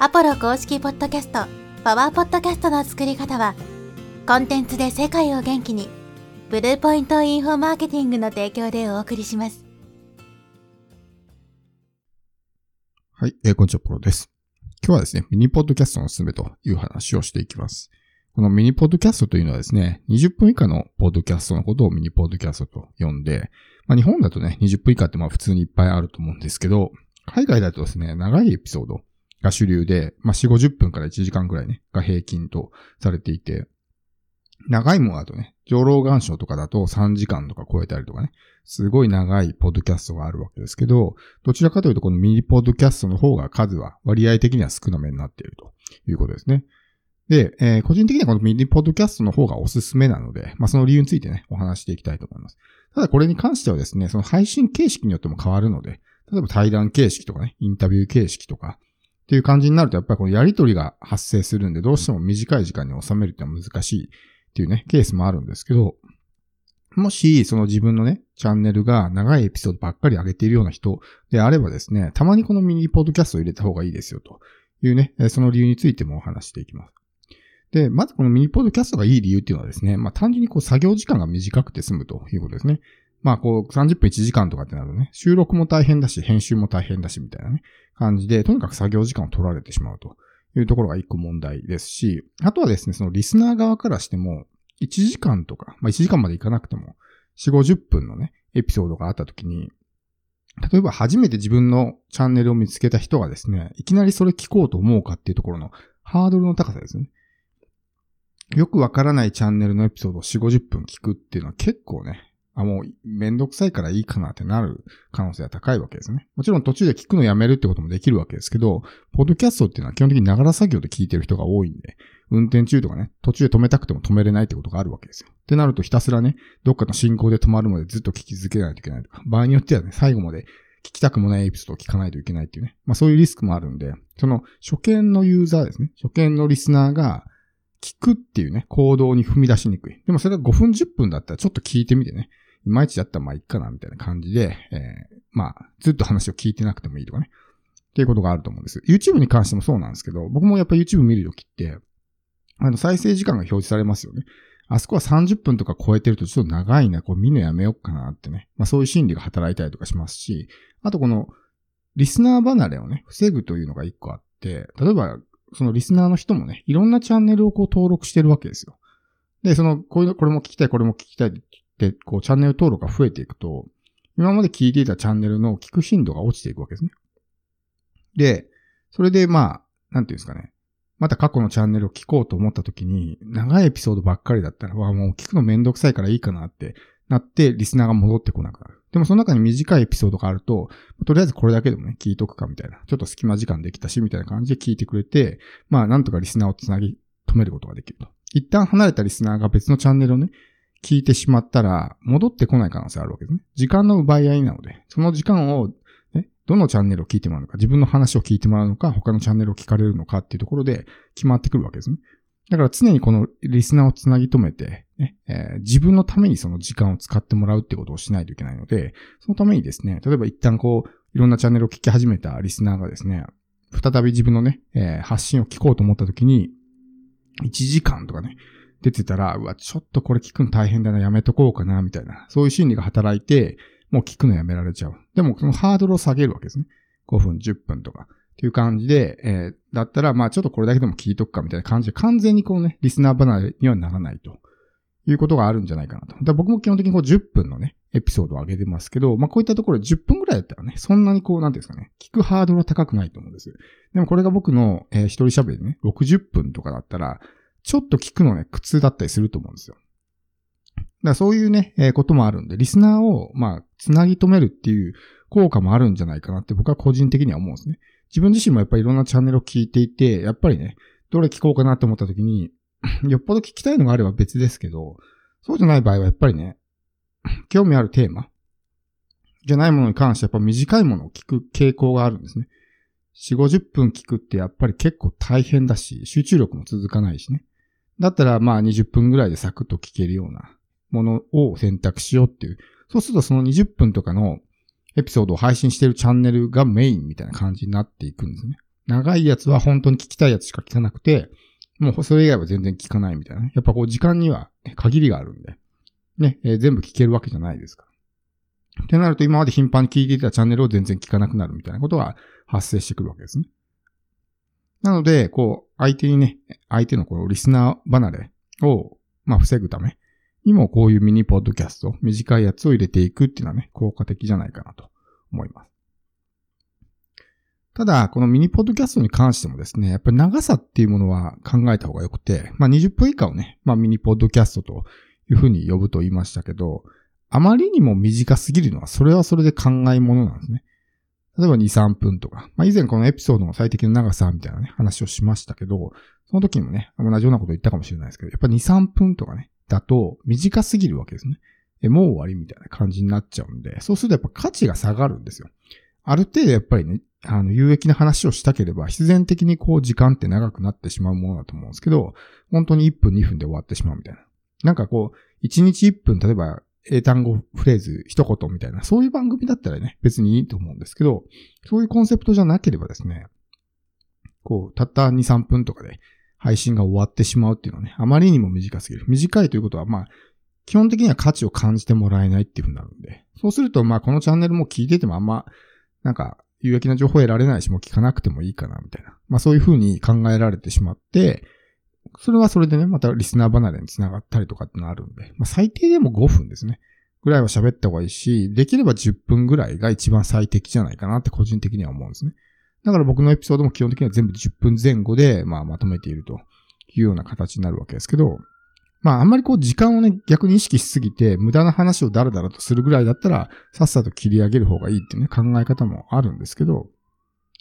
アポロ公式ポッドキャスト、パワーポッドキャストの作り方は、コンテンツで世界を元気に、ブルーポイントインフォマーケティングの提供でお送りします。はい、えー、こんにちは、ポロです。今日はですね、ミニポッドキャストのおすすめという話をしていきます。このミニポッドキャストというのはですね、20分以下のポッドキャストのことをミニポッドキャストと呼んで、まあ、日本だとね、20分以下ってまあ普通にいっぱいあると思うんですけど、海外だとですね、長いエピソードが主流で、まあ、4、50分から1時間くらいね、が平均とされていて、長いものだとね、上老眼症とかだと3時間とか超えたりとかね、すごい長いポッドキャストがあるわけですけど、どちらかというとこのミニポッドキャストの方が数は割合的には少なめになっているということですね。で、えー個人的にはこのミニポッドキャストの方がおすすめなので、まあその理由についてね、お話していきたいと思います。ただこれに関してはですね、その配信形式によっても変わるので、例えば対談形式とかね、インタビュー形式とか、っていう感じになると、やっぱりこのやりとりが発生するんで、どうしても短い時間に収めるってのは難しいっていうね、ケースもあるんですけど、もし、その自分のね、チャンネルが長いエピソードばっかり上げているような人であればですね、たまにこのミニポッドキャストを入れた方がいいですよというね、その理由についてもお話していきます。で、まずこのミニポッドキャストがいい理由っていうのはですね、まあ単純にこう作業時間が短くて済むということですね。まあこう30分1時間とかってなるとね、収録も大変だし、編集も大変だしみたいなね、感じで、とにかく作業時間を取られてしまうというところが一個問題ですし、あとはですね、そのリスナー側からしても、1時間とか、まあ1時間までいかなくても、4、50分のね、エピソードがあった時に、例えば初めて自分のチャンネルを見つけた人がですね、いきなりそれ聞こうと思うかっていうところのハードルの高さですね。よくわからないチャンネルのエピソードを4、50分聞くっていうのは結構ね、あ、もうめんどくさいからいいかなってなる可能性は高いわけですね。もちろん途中で聞くのやめるってこともできるわけですけど、ポッドキャストっていうのは基本的にながら作業で聞いてる人が多いんで、運転中とかね、途中で止めたくても止めれないってことがあるわけですよ。ってなるとひたすらね、どっかの進行で止まるまでずっと聞き続けないといけないとか、場合によってはね、最後まで聞きたくもないエピソードを聞かないといけないっていうね。まあそういうリスクもあるんで、その初見のユーザーですね。初見のリスナーが聞くっていうね、行動に踏み出しにくい。でもそれが5分10分だったらちょっと聞いてみてね。いまいちだったらまあいっかなみたいな感じで、えーまあずっと話を聞いてなくてもいいとかね。っていうことがあると思うんです。YouTube に関してもそうなんですけど、僕もやっぱ YouTube 見るときって、あの再生時間が表示されますよね。あそこは30分とか超えてるとちょっと長いな、こう見るのやめようかなってね。まあそういう心理が働いたりとかしますし、あとこのリスナー離れをね、防ぐというのが一個あって、例えばそのリスナーの人もね、いろんなチャンネルをこう登録してるわけですよ。で、その、こういうの、これも聞きたい、これも聞きたいっ、でこうチャンネル登録が増えていくと、今まで聞いていたチャンネルの聞く頻度が落ちていくわけですね。で、それでまあ、なんていうんですかね。また過去のチャンネルを聞こうと思った時に、長いエピソードばっかりだったら、わあもう聞くのめんどくさいからいいかなってなって、リスナーが戻ってこなくなる。でもその中に短いエピソードがあると、とりあえずこれだけでもね、聞いとくかみたいな。ちょっと隙間時間できたし、みたいな感じで聞いてくれて、まあなんとかリスナーをつなぎ止めることができると。一旦離れたリスナーが別のチャンネルをね、聞いてしまったら、戻ってこない可能性あるわけですね。時間の奪い合いなので、その時間を、ね、どのチャンネルを聞いてもらうのか、自分の話を聞いてもらうのか、他のチャンネルを聞かれるのかっていうところで決まってくるわけですね。だから常にこのリスナーをつなぎ止めて、ねえー自分のためにその時間を使ってもらうってことをしないといけないので、そのためにですね、例えば一旦こう、いろんなチャンネルを聞き始めたリスナーがですね、再び自分のね、えー発信を聞こうと思った時に、1時間とかね、出てたら、うわ、ちょっとこれ聞くの大変だな、やめとこうかな、みたいな。そういう心理が働いて、もう聞くのやめられちゃう。でも、そのハードルを下げるわけですね。5分、10分とか。っていう感じで、えーだったら、まあちょっとこれだけでも聞いとくかみたいな感じで、完全にこうね、リスナー離れにはならないということがあるんじゃないかなと。だ僕も基本的にこう10分のね、エピソードを上げてますけど、まあこういったところで10分ぐらいだったらね、そんなにこう、なんていうんですかね、聞くハードルは高くないと思うんです。でもこれが僕の、えー一人喋りでね、60分とかだったら、ちょっと聞くのね、苦痛だったりすると思うんですよ。だからそういうね、えーこともあるんで、リスナーを、まあ、つなぎ止めるっていう効果もあるんじゃないかなって僕は個人的には思うんですね。自分自身もやっぱりいろんなチャンネルを聞いていて、やっぱりね、どれ聞こうかなって思った時に、よっぽど聞きたいのがあれば別ですけど、そうじゃない場合はやっぱりね、興味あるテーマじゃないものに関してやっぱ短いものを聞く傾向があるんですね。4、50分聞くってやっぱり結構大変だし、集中力も続かないしね。だったらまあ20分ぐらいでサクッと聞けるようなものを選択しようっていう。そうするとその20分とかのエピソードを配信してるチャンネルがメインみたいな感じになっていくんですね。長いやつは本当に聞きたいやつしか聞かなくて、もうそれ以外は全然聞かないみたいな。やっぱこう時間には限りがあるんで、ね、えー、全部聞けるわけじゃないですか。ってなると今まで頻繁に聞いていたチャンネルを全然聞かなくなるみたいなことが発生してくるわけですね。なので、こう、相手にね、相手のこのリスナー離れを、まあ、防ぐためにもこういうミニポッドキャスト、短いやつを入れていくっていうのはね、効果的じゃないかなと思います。ただ、このミニポッドキャストに関してもですね、やっぱり長さっていうものは考えた方が良くて、まあ20分以下をね、まあミニポッドキャストというふうに呼ぶと言いましたけど、あまりにも短すぎるのは、それはそれで考えものなんですね。例えば2、3分とか。まあ以前このエピソードの最適な長さみたいなね、話をしましたけど、その時にもね、同じようなこと言ったかもしれないですけど、やっぱ2、3分とかね、だと短すぎるわけですね。え、もう終わりみたいな感じになっちゃうんで、そうするとやっぱ価値が下がるんですよ。ある程度やっぱりね、あの、有益な話をしたければ、必然的にこう時間って長くなってしまうものだと思うんですけど、本当に1分2分で終わってしまうみたいな。なんかこう、1日1分、例えば、英単語フレーズ一言みたいな、そういう番組だったらね、別にいいと思うんですけど、そういうコンセプトじゃなければですね、こう、たった2、3分とかで配信が終わってしまうっていうのはね、あまりにも短すぎる。短いということは、まあ、基本的には価値を感じてもらえないっていうふうになるんで、そうすると、まあ、このチャンネルも聞いててもあんま、なんか、有益な情報を得られないし、もう聞かなくてもいいかな、みたいな。まあそういうふうに考えられてしまって、それはそれでね、またリスナー離れにつながったりとかってのあるんで、まあ最低でも5分ですね。ぐらいは喋った方がいいし、できれば10分ぐらいが一番最適じゃないかなって個人的には思うんですね。だから僕のエピソードも基本的には全部10分前後で、まあまとめているというような形になるわけですけど、まああんまりこう時間をね、逆に意識しすぎて、無駄な話をダラダラとするぐらいだったら、さっさと切り上げる方がいいっていうね、考え方もあるんですけど、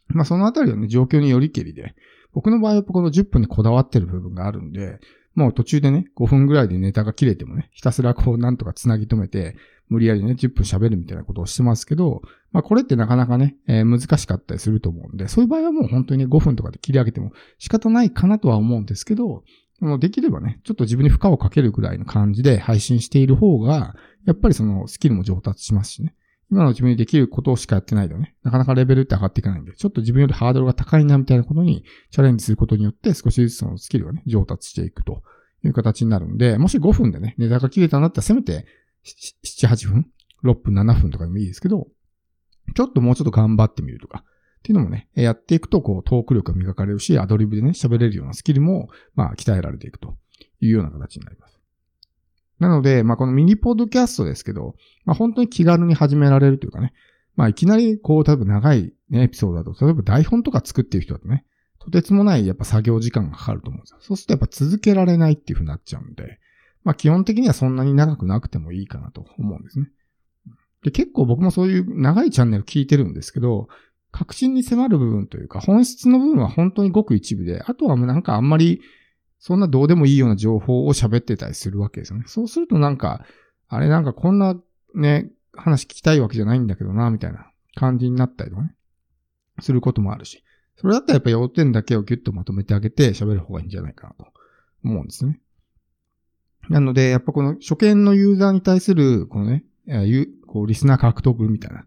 まあそのあたりはね、状況によりけりで、僕の場合はこの10分にこだわってる部分があるんで、もう途中でね、5分ぐらいでネタが切れてもね、ひたすらこうなんとか繋ぎ止めて、無理やりね、10分喋るみたいなことをしてますけど、まあこれってなかなかね、えー、難しかったりすると思うんで、そういう場合はもう本当にね、5分とかで切り上げても仕方ないかなとは思うんですけど、できればね、ちょっと自分に負荷をかけるぐらいの感じで配信している方が、やっぱりそのスキルも上達しますしね。今の自分にできることしかやってないとね、なかなかレベルって上がっていかないんで、ちょっと自分よりハードルが高いなみたいなことにチャレンジすることによって少しずつそのスキルがね、上達していくという形になるんで、もし5分でね、ネタが切れたんだったらせめて7、8分 ?6 分、7分とかでもいいですけど、ちょっともうちょっと頑張ってみるとか、っていうのもね、やっていくと、こう、トーク力が磨かれるし、アドリブでね、喋れるようなスキルも、まあ、鍛えられていくというような形になります。なので、まあ、このミニポッドキャストですけど、まあ、本当に気軽に始められるというかね、まあ、いきなり、こう、例えば長い、ね、エピソードだと、例えば台本とか作ってる人だとね、とてつもない、やっぱ作業時間がかかると思うんですよ。そうするとやっぱ続けられないっていう風になっちゃうんで、まあ基本的にはそんなに長くなくてもいいかなと思うんですね。で、結構僕もそういう長いチャンネル聞いてるんですけど、確信に迫る部分というか、本質の部分は本当にごく一部で、あとはもうなんかあんまり、そんなどうでもいいような情報を喋ってたりするわけですよね。そうするとなんか、あれなんかこんなね、話聞きたいわけじゃないんだけどな、みたいな感じになったりとかね、することもあるし。それだったらやっぱ要点だけをギュッとまとめてあげて喋る方がいいんじゃないかなと思うんですね。なので、やっぱこの初見のユーザーに対する、このね、こうリスナー獲得みたいな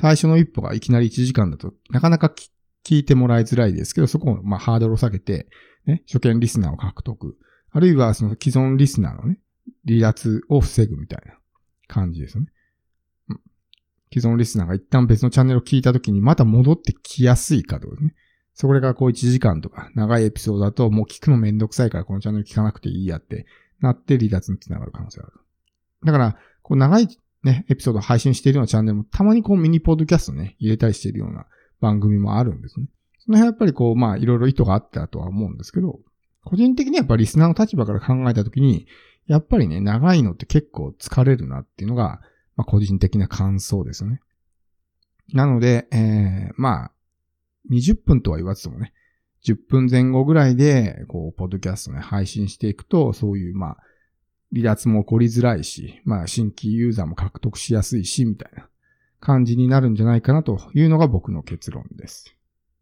最初の一歩がいきなり1時間だとなかなか聞いてもらいづらいですけど、そこをまあハードルを下げて、ね、初見リスナーを獲得。あるいはその既存リスナーのね、離脱を防ぐみたいな感じですよね。うん、既存リスナーが一旦別のチャンネルを聞いたときにまた戻ってきやすいかとかね。それがこう1時間とか長いエピソードだともう聞くのめんどくさいからこのチャンネル聞かなくていいやってなって離脱につながる可能性がある。だから、こう長いね、エピソードを配信しているようなチャンネルもたまにこうミニポッドキャストね、入れたりしているような番組もあるんですね。その辺はやっぱりこう、まあいろいろ意図があったとは思うんですけど、個人的にやっぱリスナーの立場から考えたときに、やっぱりね、長いのって結構疲れるなっていうのが、まあ個人的な感想ですよね。なので、えー、まあ、20分とは言わずともね、10分前後ぐらいで、こう、ポッドキャストね、配信していくと、そういう、まあ、離脱も起こりづらいし、まあ新規ユーザーも獲得しやすいし、みたいな感じになるんじゃないかなというのが僕の結論です。